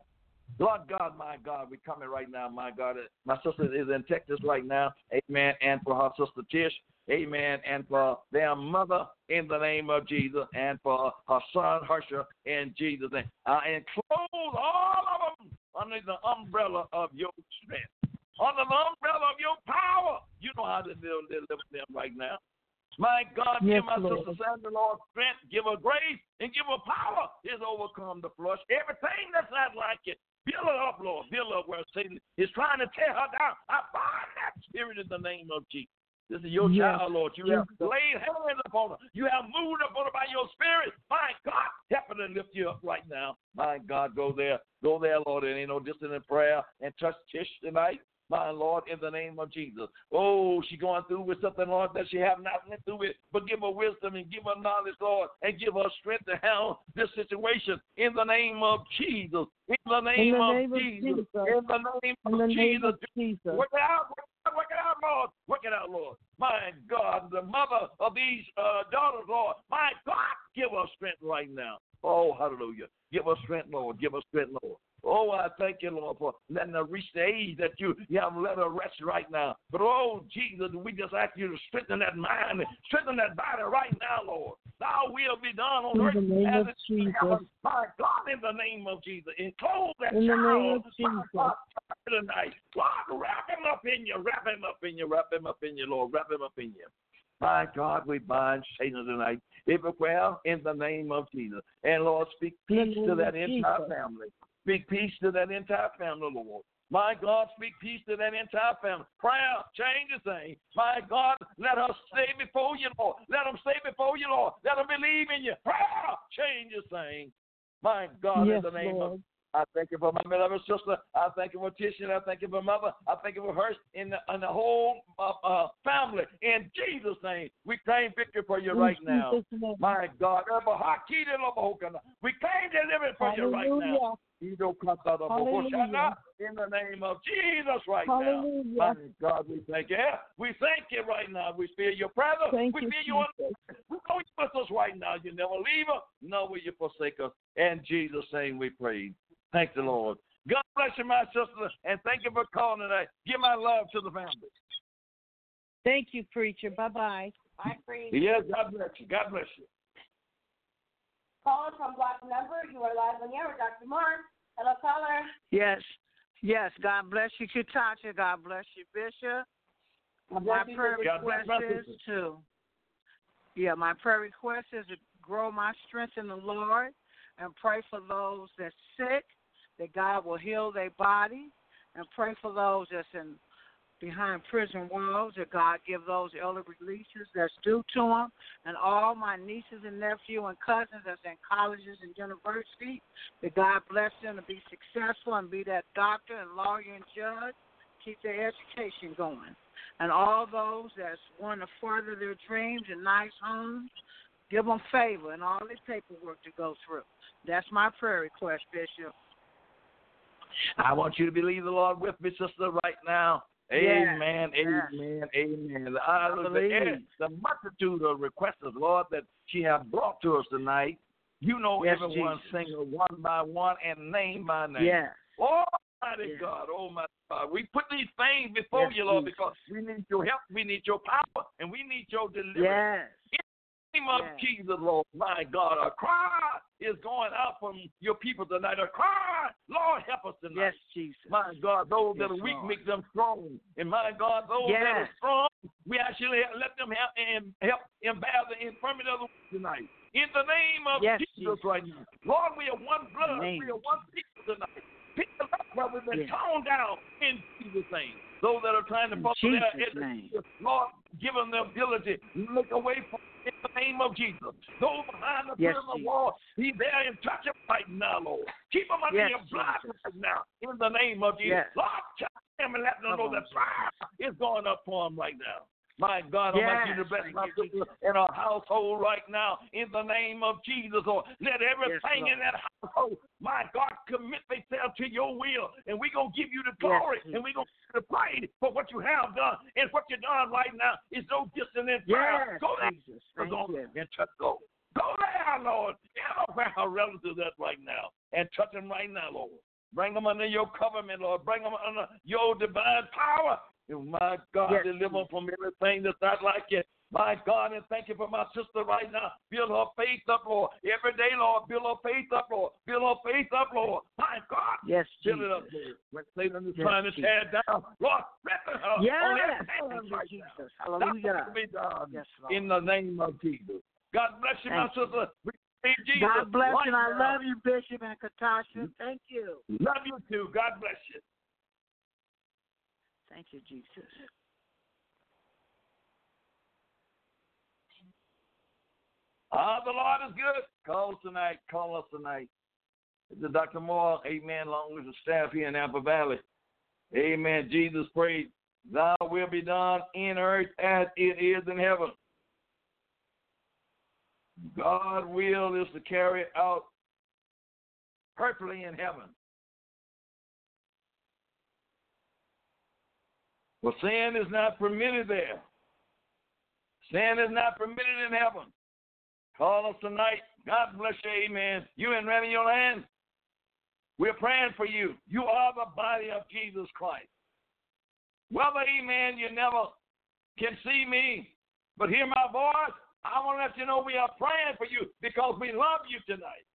Lord God, my God, we're coming right now, my God. My sister is in Texas right now, amen. And for her sister Tish, Amen. And for their mother in the name of Jesus, and for her son Harsha in Jesus' name. I enclose all of them under the umbrella of your strength, under the umbrella of your power. You know how to deal with them right now. My God,
Yes,
give my
Lord.
sister Sandra, Lord, strength, give her grace, and give her power is overcome the flesh. Everything that's not like it, build her up, Lord. Build her up where Satan is trying to tear her down. I bind that spirit in the name of Jesus. This is your
Yes.
child, Lord. You have laid hands upon her. You have moved upon her by your spirit. My God, help her to lift you up right now. My God, go there. Go there, Lord. And ain't no distant in prayer and touch Tish tonight. My Lord, in the name of Jesus. Oh, she going through with something, Lord, that she have not went through with. But give her wisdom and give her knowledge, Lord, and give her strength to handle this situation in the name of Jesus. In the name,
In the
of,
name of
Jesus.
Jesus.
In the name
In
of
name
Jesus.
Jesus.
Work it out, work it out, work it out, Lord. Work it out, Lord. My God, the mother of these uh, daughters, Lord. My God, give us strength right now. Oh, hallelujah. Give us strength, Lord. Give us strength, Lord. Oh, I thank you, Lord, for letting her reach the age that you, you have let her rest right now. But oh, Jesus, we just ask you to strengthen that mind, strengthen that body right now, Lord. Thy will be done on earth
the
as it is in heaven. My God, in the name of Jesus. Enclose that
In the
child.
name of.
God, tonight. God, wrap him up in you, wrap him up in you, wrap him up in you, Lord, wrap him up in you. My God, we bind Satan tonight. Everywhere in the name of Jesus. And Lord, speak peace to that entire
Jesus.
family. Speak peace to that entire family, Lord. My God, speak peace to that entire family. Prayer, change the thing. My God, let us stay before you, Lord. Let them stay before you, Lord. Let them believe in you. Prayer, change the thing. My God,
Yes,
in the name of I thank you for my beloved sister. I thank you for Tisha. I thank you for mother. I thank you for her and the, and the whole uh, uh, family. In Jesus' name, we claim victory for you right now. My God, we claim deliverance for you right now.
Hallelujah.
Don't cut out of
Hallelujah.
in the name of Jesus right now.
Hallelujah.
My God, we thank you. We thank you right now. We feel your presence.
Thank
we
you,
feel your
Jesus.
we know you're with us right now. You never leave us, nor will you forsake us. In Jesus' name we pray. Thank the Lord. God bless you, my sister, and thank you for calling tonight. Give my love to the family.
Thank you, preacher. Bye bye.
Bye, Free.
Yes, God bless you. God bless you.
Caller from block number, you are live on air with Dr. Mark. Hello, caller.
Yes, yes. God bless you, Katasha. God bless you, Bishop.
God
my
bless you,
prayer
Bishop.
request
God bless
is to, yeah, my prayer request is to grow my strength in the Lord and pray for those that's sick, that God will heal their body, and pray for those that's in behind prison walls, that God give those early releases that's due to them, and all my nieces and nephew and cousins that's in colleges and universities, that God bless them to be successful and be that doctor and lawyer and judge, keep their education going. And all those that's want to further their dreams and nice homes, give them favor and all this paperwork to go through. That's my prayer request, Bishop.
I want you to believe the Lord with me, sister, right now.
Yes,
Amen,
yes.
amen, amen. Uh, the, the multitude of requests, Lord, that she has brought to us tonight. You know
Yes,
everyone
Jesus.
single one by one and name by name.
Yes.
Almighty
Yes.
God, oh my God. We put these things before
Yes,
you, Lord,
Jesus.
because we need your help, we need your power, and we need your deliverance.
Yes.
In the name of
Yes.
Jesus, Lord, my God, I cry is going out from your people tonight. A cry, Lord, help us tonight.
Yes, Jesus.
My God, those that are weak,
Lord.
make them strong. And my God, those that are strong, we actually let them help and help and bear the infirmity of the weak tonight. In the name of
Yes,
Jesus,
Jesus.
right now. Lord, we are one blood.
Name
We are one people tonight. Pick them up where we've
Yes.
torn down in Jesus' name. Those that are trying to follow their
Jesus'
Lord, give them the ability. Make a way for in the name of Jesus. Those behind the
Yes,
prison wall, be there and touch them right now, Lord. Keep them under
Yes,
your blood right now. In the name of Jesus.
Yes.
Lord, touch them and let them
Come
know
on,
that fire is going up for them right now. My God, I want you to
Yes,
in our household right now in the name of Jesus. Lord. Let everything
Lord.
in that household, my God, commit themselves to your will. And we're going to give you the glory. And we're going to the praise for what you have done. And what you're doing right now is no distant in prayer.
Yes,
Go there.
Jesus.
Go
you.
and touch go. Go there, Lord. Help our relatives that right now. And touch them right now, Lord. Bring them under your covenant, Lord. Bring them under your divine power My God,
Yes,
deliver from everything that's not like you. My God, and thank you for my sister right now. Build her faith up, Lord. Every day, Lord, build her faith up, Lord. Build her faith up, Lord. My God.
Yes,
Build it up, Lord. When Satan is
Yes,
trying to tear it down, Lord, rip it up.
Yes.
on hand
Hallelujah,
right
Jesus.
now.
Hallelujah.
That be done
Yes, Lord.
in the name of Jesus. God bless you, my
Thank you.
sister. Jesus.
God bless
right
you. and I love you, Bishop and Katasha. Thank you.
Love you too. God bless you.
Thank you, Jesus.
Ah, the Lord is good. Call us tonight. Call us tonight. This is Dr. Moore. Amen. Along with the staff here in Apple Valley. Amen. Jesus prayed, Thy will be done in earth as it is in heaven. God's will is to carry out perfectly in heaven. Well, sin is not permitted there. Sin is not permitted in heaven. Call us tonight. God bless you. Amen. You in your Land, we're praying for you. You are the body of Jesus Christ. Whether, amen, you never can see me, but hear my voice, I want to let you know we are praying for you because we love you tonight.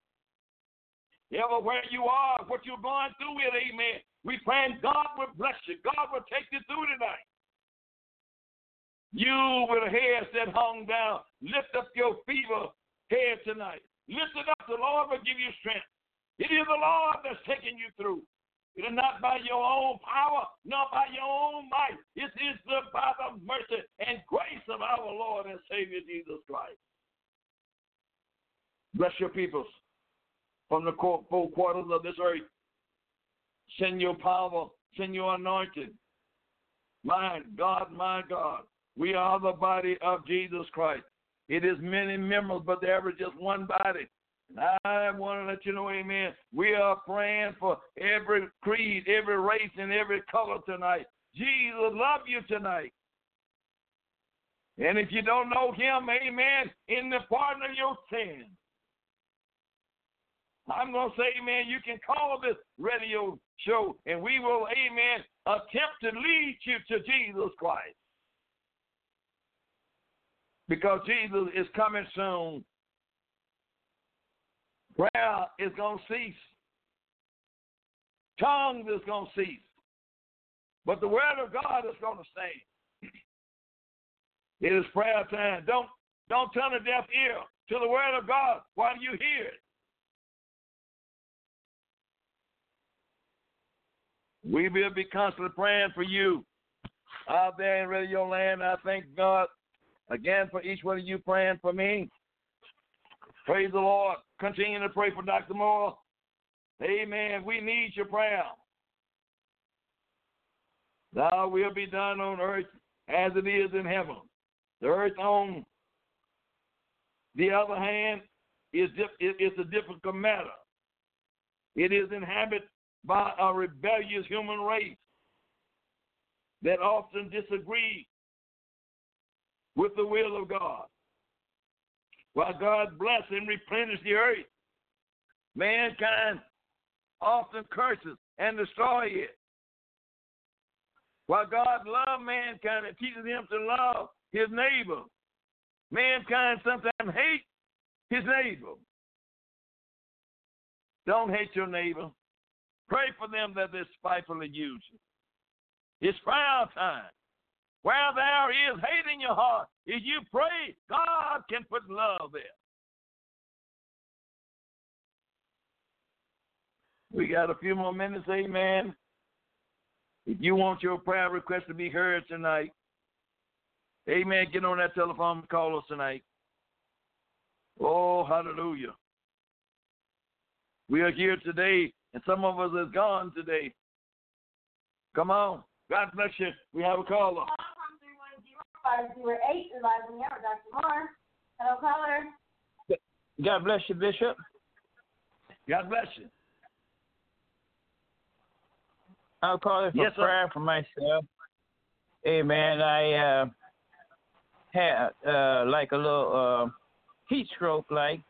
Everywhere you are, what you're going through with, amen. We pray God will bless you. God will take you through tonight. You with a head that hung down, lift up your feeble head tonight. Lift it up. The Lord will give you strength. It is the Lord that's taking you through. It is not by your own power, not by your own might. It is the, by the mercy and grace of our Lord and Savior Jesus Christ. Bless your peoples from the four quarters of this earth. Send your power, send your anointing. My God, my God, we are the body of Jesus Christ. It is many members, but there is just one body. I want to let you know, amen. We are praying for every creed, every race, and every color tonight. Jesus love you tonight. And if you don't know him, amen, in the pardon of your sin, I'm going to say, amen, you can call this radio show and we will, amen, attempt to lead you to Jesus Christ. Because Jesus is coming soon. Prayer is going to cease. Tongues is going to cease. But the word of God is going to stay. It is prayer time. Don't don't turn a deaf ear to the word of God while you hear it. We will be constantly praying for you out there in Radio Land. I thank God again for each one of you praying for me. Praise the Lord. Continue to pray for Dr. Moore. Amen. We need your prayer. Thou will be done on earth as it is in heaven. The earth on the other hand is it's a difficult matter. It is inhabited by a rebellious human race that often disagree with the will of God. While God bless and replenish the earth, mankind often curses and destroys it. While God loves mankind and teaches him to love his neighbor, mankind sometimes hates his neighbor. Don't hate your neighbor. Pray for them that they spitefully use you. It's prayer time. Where there is hate in your heart, if you pray, God can put love there. We got a few more minutes, amen. If you want your prayer request to be heard tonight, amen, get on that telephone and call us tonight. Oh, hallelujah. We are here today, and some of us is gone today. Come on. God bless you. We have a caller.
508 is live in the hour. Dr. Moore. Hello, caller.
God bless you, Bishop.
God bless you.
I'm calling for
Yes, sir.
prayer for myself. Amen. I uh, had uh, like a little uh, heat stroke, like,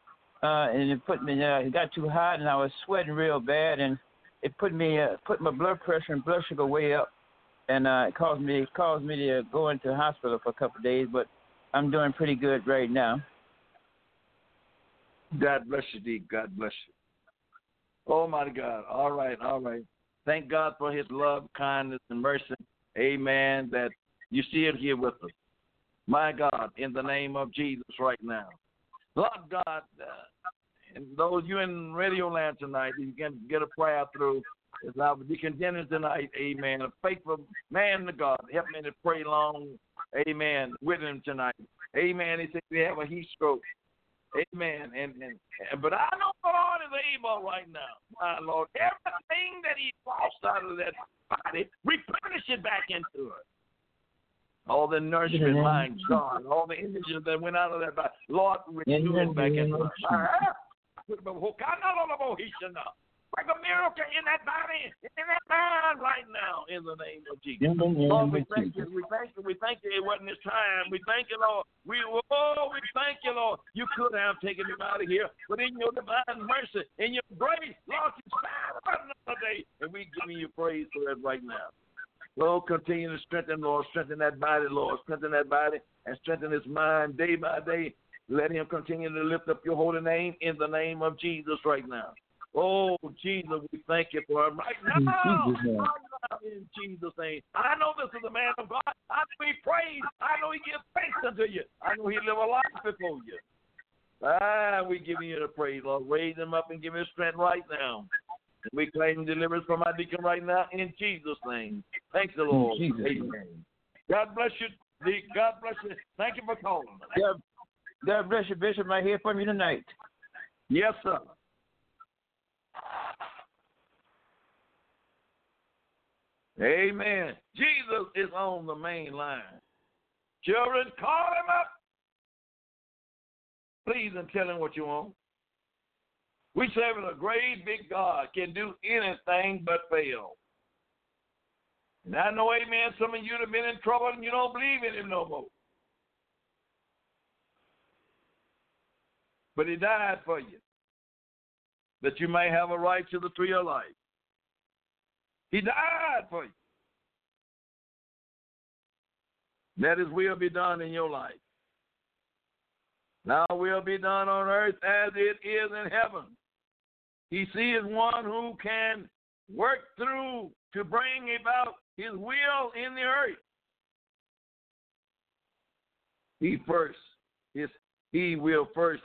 uh, and it put me. Uh, it got too hot, and I was sweating real bad, and it put me uh, put my blood pressure and blood sugar way up. and uh, it caused me it caused me to go into the hospital for a couple of days, but I'm doing pretty good right now.
God bless you, D. God bless you. Oh my God. All right, all right. Thank God for his love, kindness, and mercy. Amen. That you it here with us. My God, in the name of Jesus right now. Lord God, uh, and those you in Radio Land tonight, you can get a prayer through. As I will be contending tonight, amen. A faithful man to God. Help me to pray long, amen, with him tonight. Amen. He said we have a heat stroke. Amen. And, and, and but I know the Lord is able right now. My Lord. Everything that he lost out of that body, replenish it back into it. All the nourishment, my God, all the images that went out of that body. Lord, renew it back into it. Bring a miracle in that body, in that mind right now, in the name of Jesus.
In the name
Lord, we
of
thank
Jesus.
you. We thank you. We thank you. It wasn't this time. We thank you, Lord. We oh, we thank you, Lord. You could have taken him out of here, but in your divine mercy, in your grace, Lord, you spared another day, and we giving you praise for it right now. Lord, continue to strengthen, Lord. Strengthen that body, Lord. Strengthen that body and strengthen his mind day by day. Let him continue to lift up your holy name in the name of Jesus right now. Oh, Jesus, we thank you for him right now.
In Jesus' name.
In Jesus' name. I know this is a man of God. I know he prays. I know he gives thanks unto you. I know he live a life before you. Ah, we giving you the praise, Lord. Raise him up and give him strength right now. We claim deliverance from our deacon right now in Jesus' name. Thanks the Lord. Amen. God bless you. God bless you. Thank you for calling.
God, God bless you, Bishop. I hear from you tonight.
Yes, sir. Amen. Jesus is on the main line. Children, call him up. Please and tell him what you want. We serve a great big God, can do anything but fail. And I know, amen, some of you have been in trouble and you don't believe in him no more. But he died for you, that you may have a right to the tree of life. He died for you. Let his will be done in your life. Now will be done on earth as it is in heaven. He sees one who can work through to bring about his will in the earth. He first, his, he will first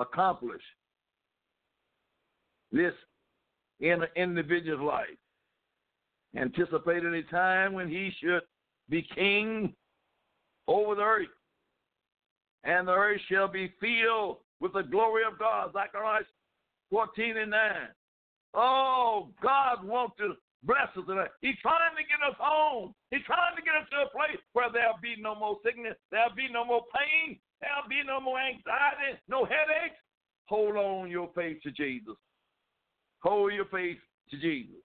accomplish this in an individual's life. Anticipating a time when he should be king over the earth, and the earth shall be filled with the glory of God. Zechariah 14 and 9. Oh, God wants to bless us tonight. He's trying to get us home. He's trying to get us to a place where there'll be no more sickness, there'll be no more pain, there'll be no more anxiety, no headaches. Hold on your faith to Jesus. Hold your faith to Jesus.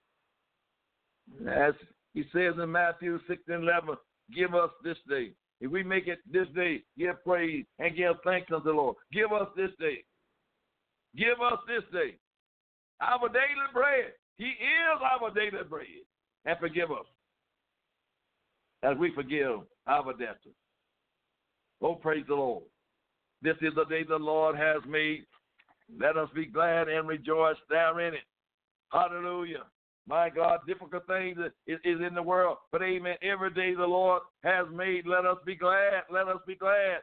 As he says in Matthew 6 and 11, give us this day. If we make it this day, give praise and give thanks unto the Lord. Give us this day. Give us this day our daily bread. He is our daily bread. And forgive us as we forgive our debtors. Oh, praise the Lord. This is the day the Lord has made. Let us be glad and rejoice therein. It. Hallelujah. My God, difficult things is, is in the world. But amen. Every day the Lord has made. Let us be glad. Let us be glad.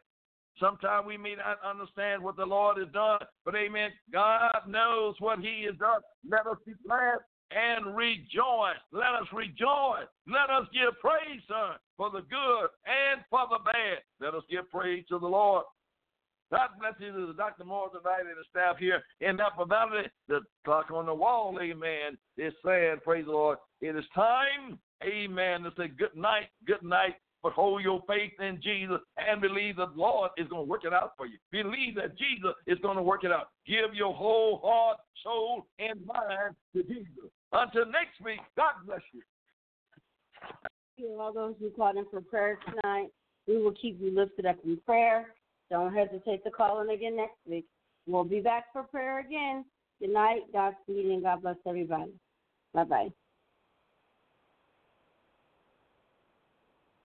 Sometimes we may not understand what the Lord has done, but amen. God knows what He has done. Let us be glad and rejoice. Let us rejoice. Let us give praise, son, for the good and for the bad. Let us give praise to the Lord. God bless you to Dr. Moore tonight and the staff here in Apple Valley. The clock on the wall, amen, is saying, praise the Lord, it is time, amen, to say good night, good night, but hold your faith in Jesus and believe that the Lord is going to work it out for you. Believe that Jesus is going to work it out. Give your whole heart, soul, and mind to Jesus. Until next week, God bless you.
Thank you, all those who called in for prayer tonight. We will keep you lifted up in prayer. Don't hesitate to call in again next week. We'll be back for prayer again. Good night. Godspeed and God bless everybody. Bye bye.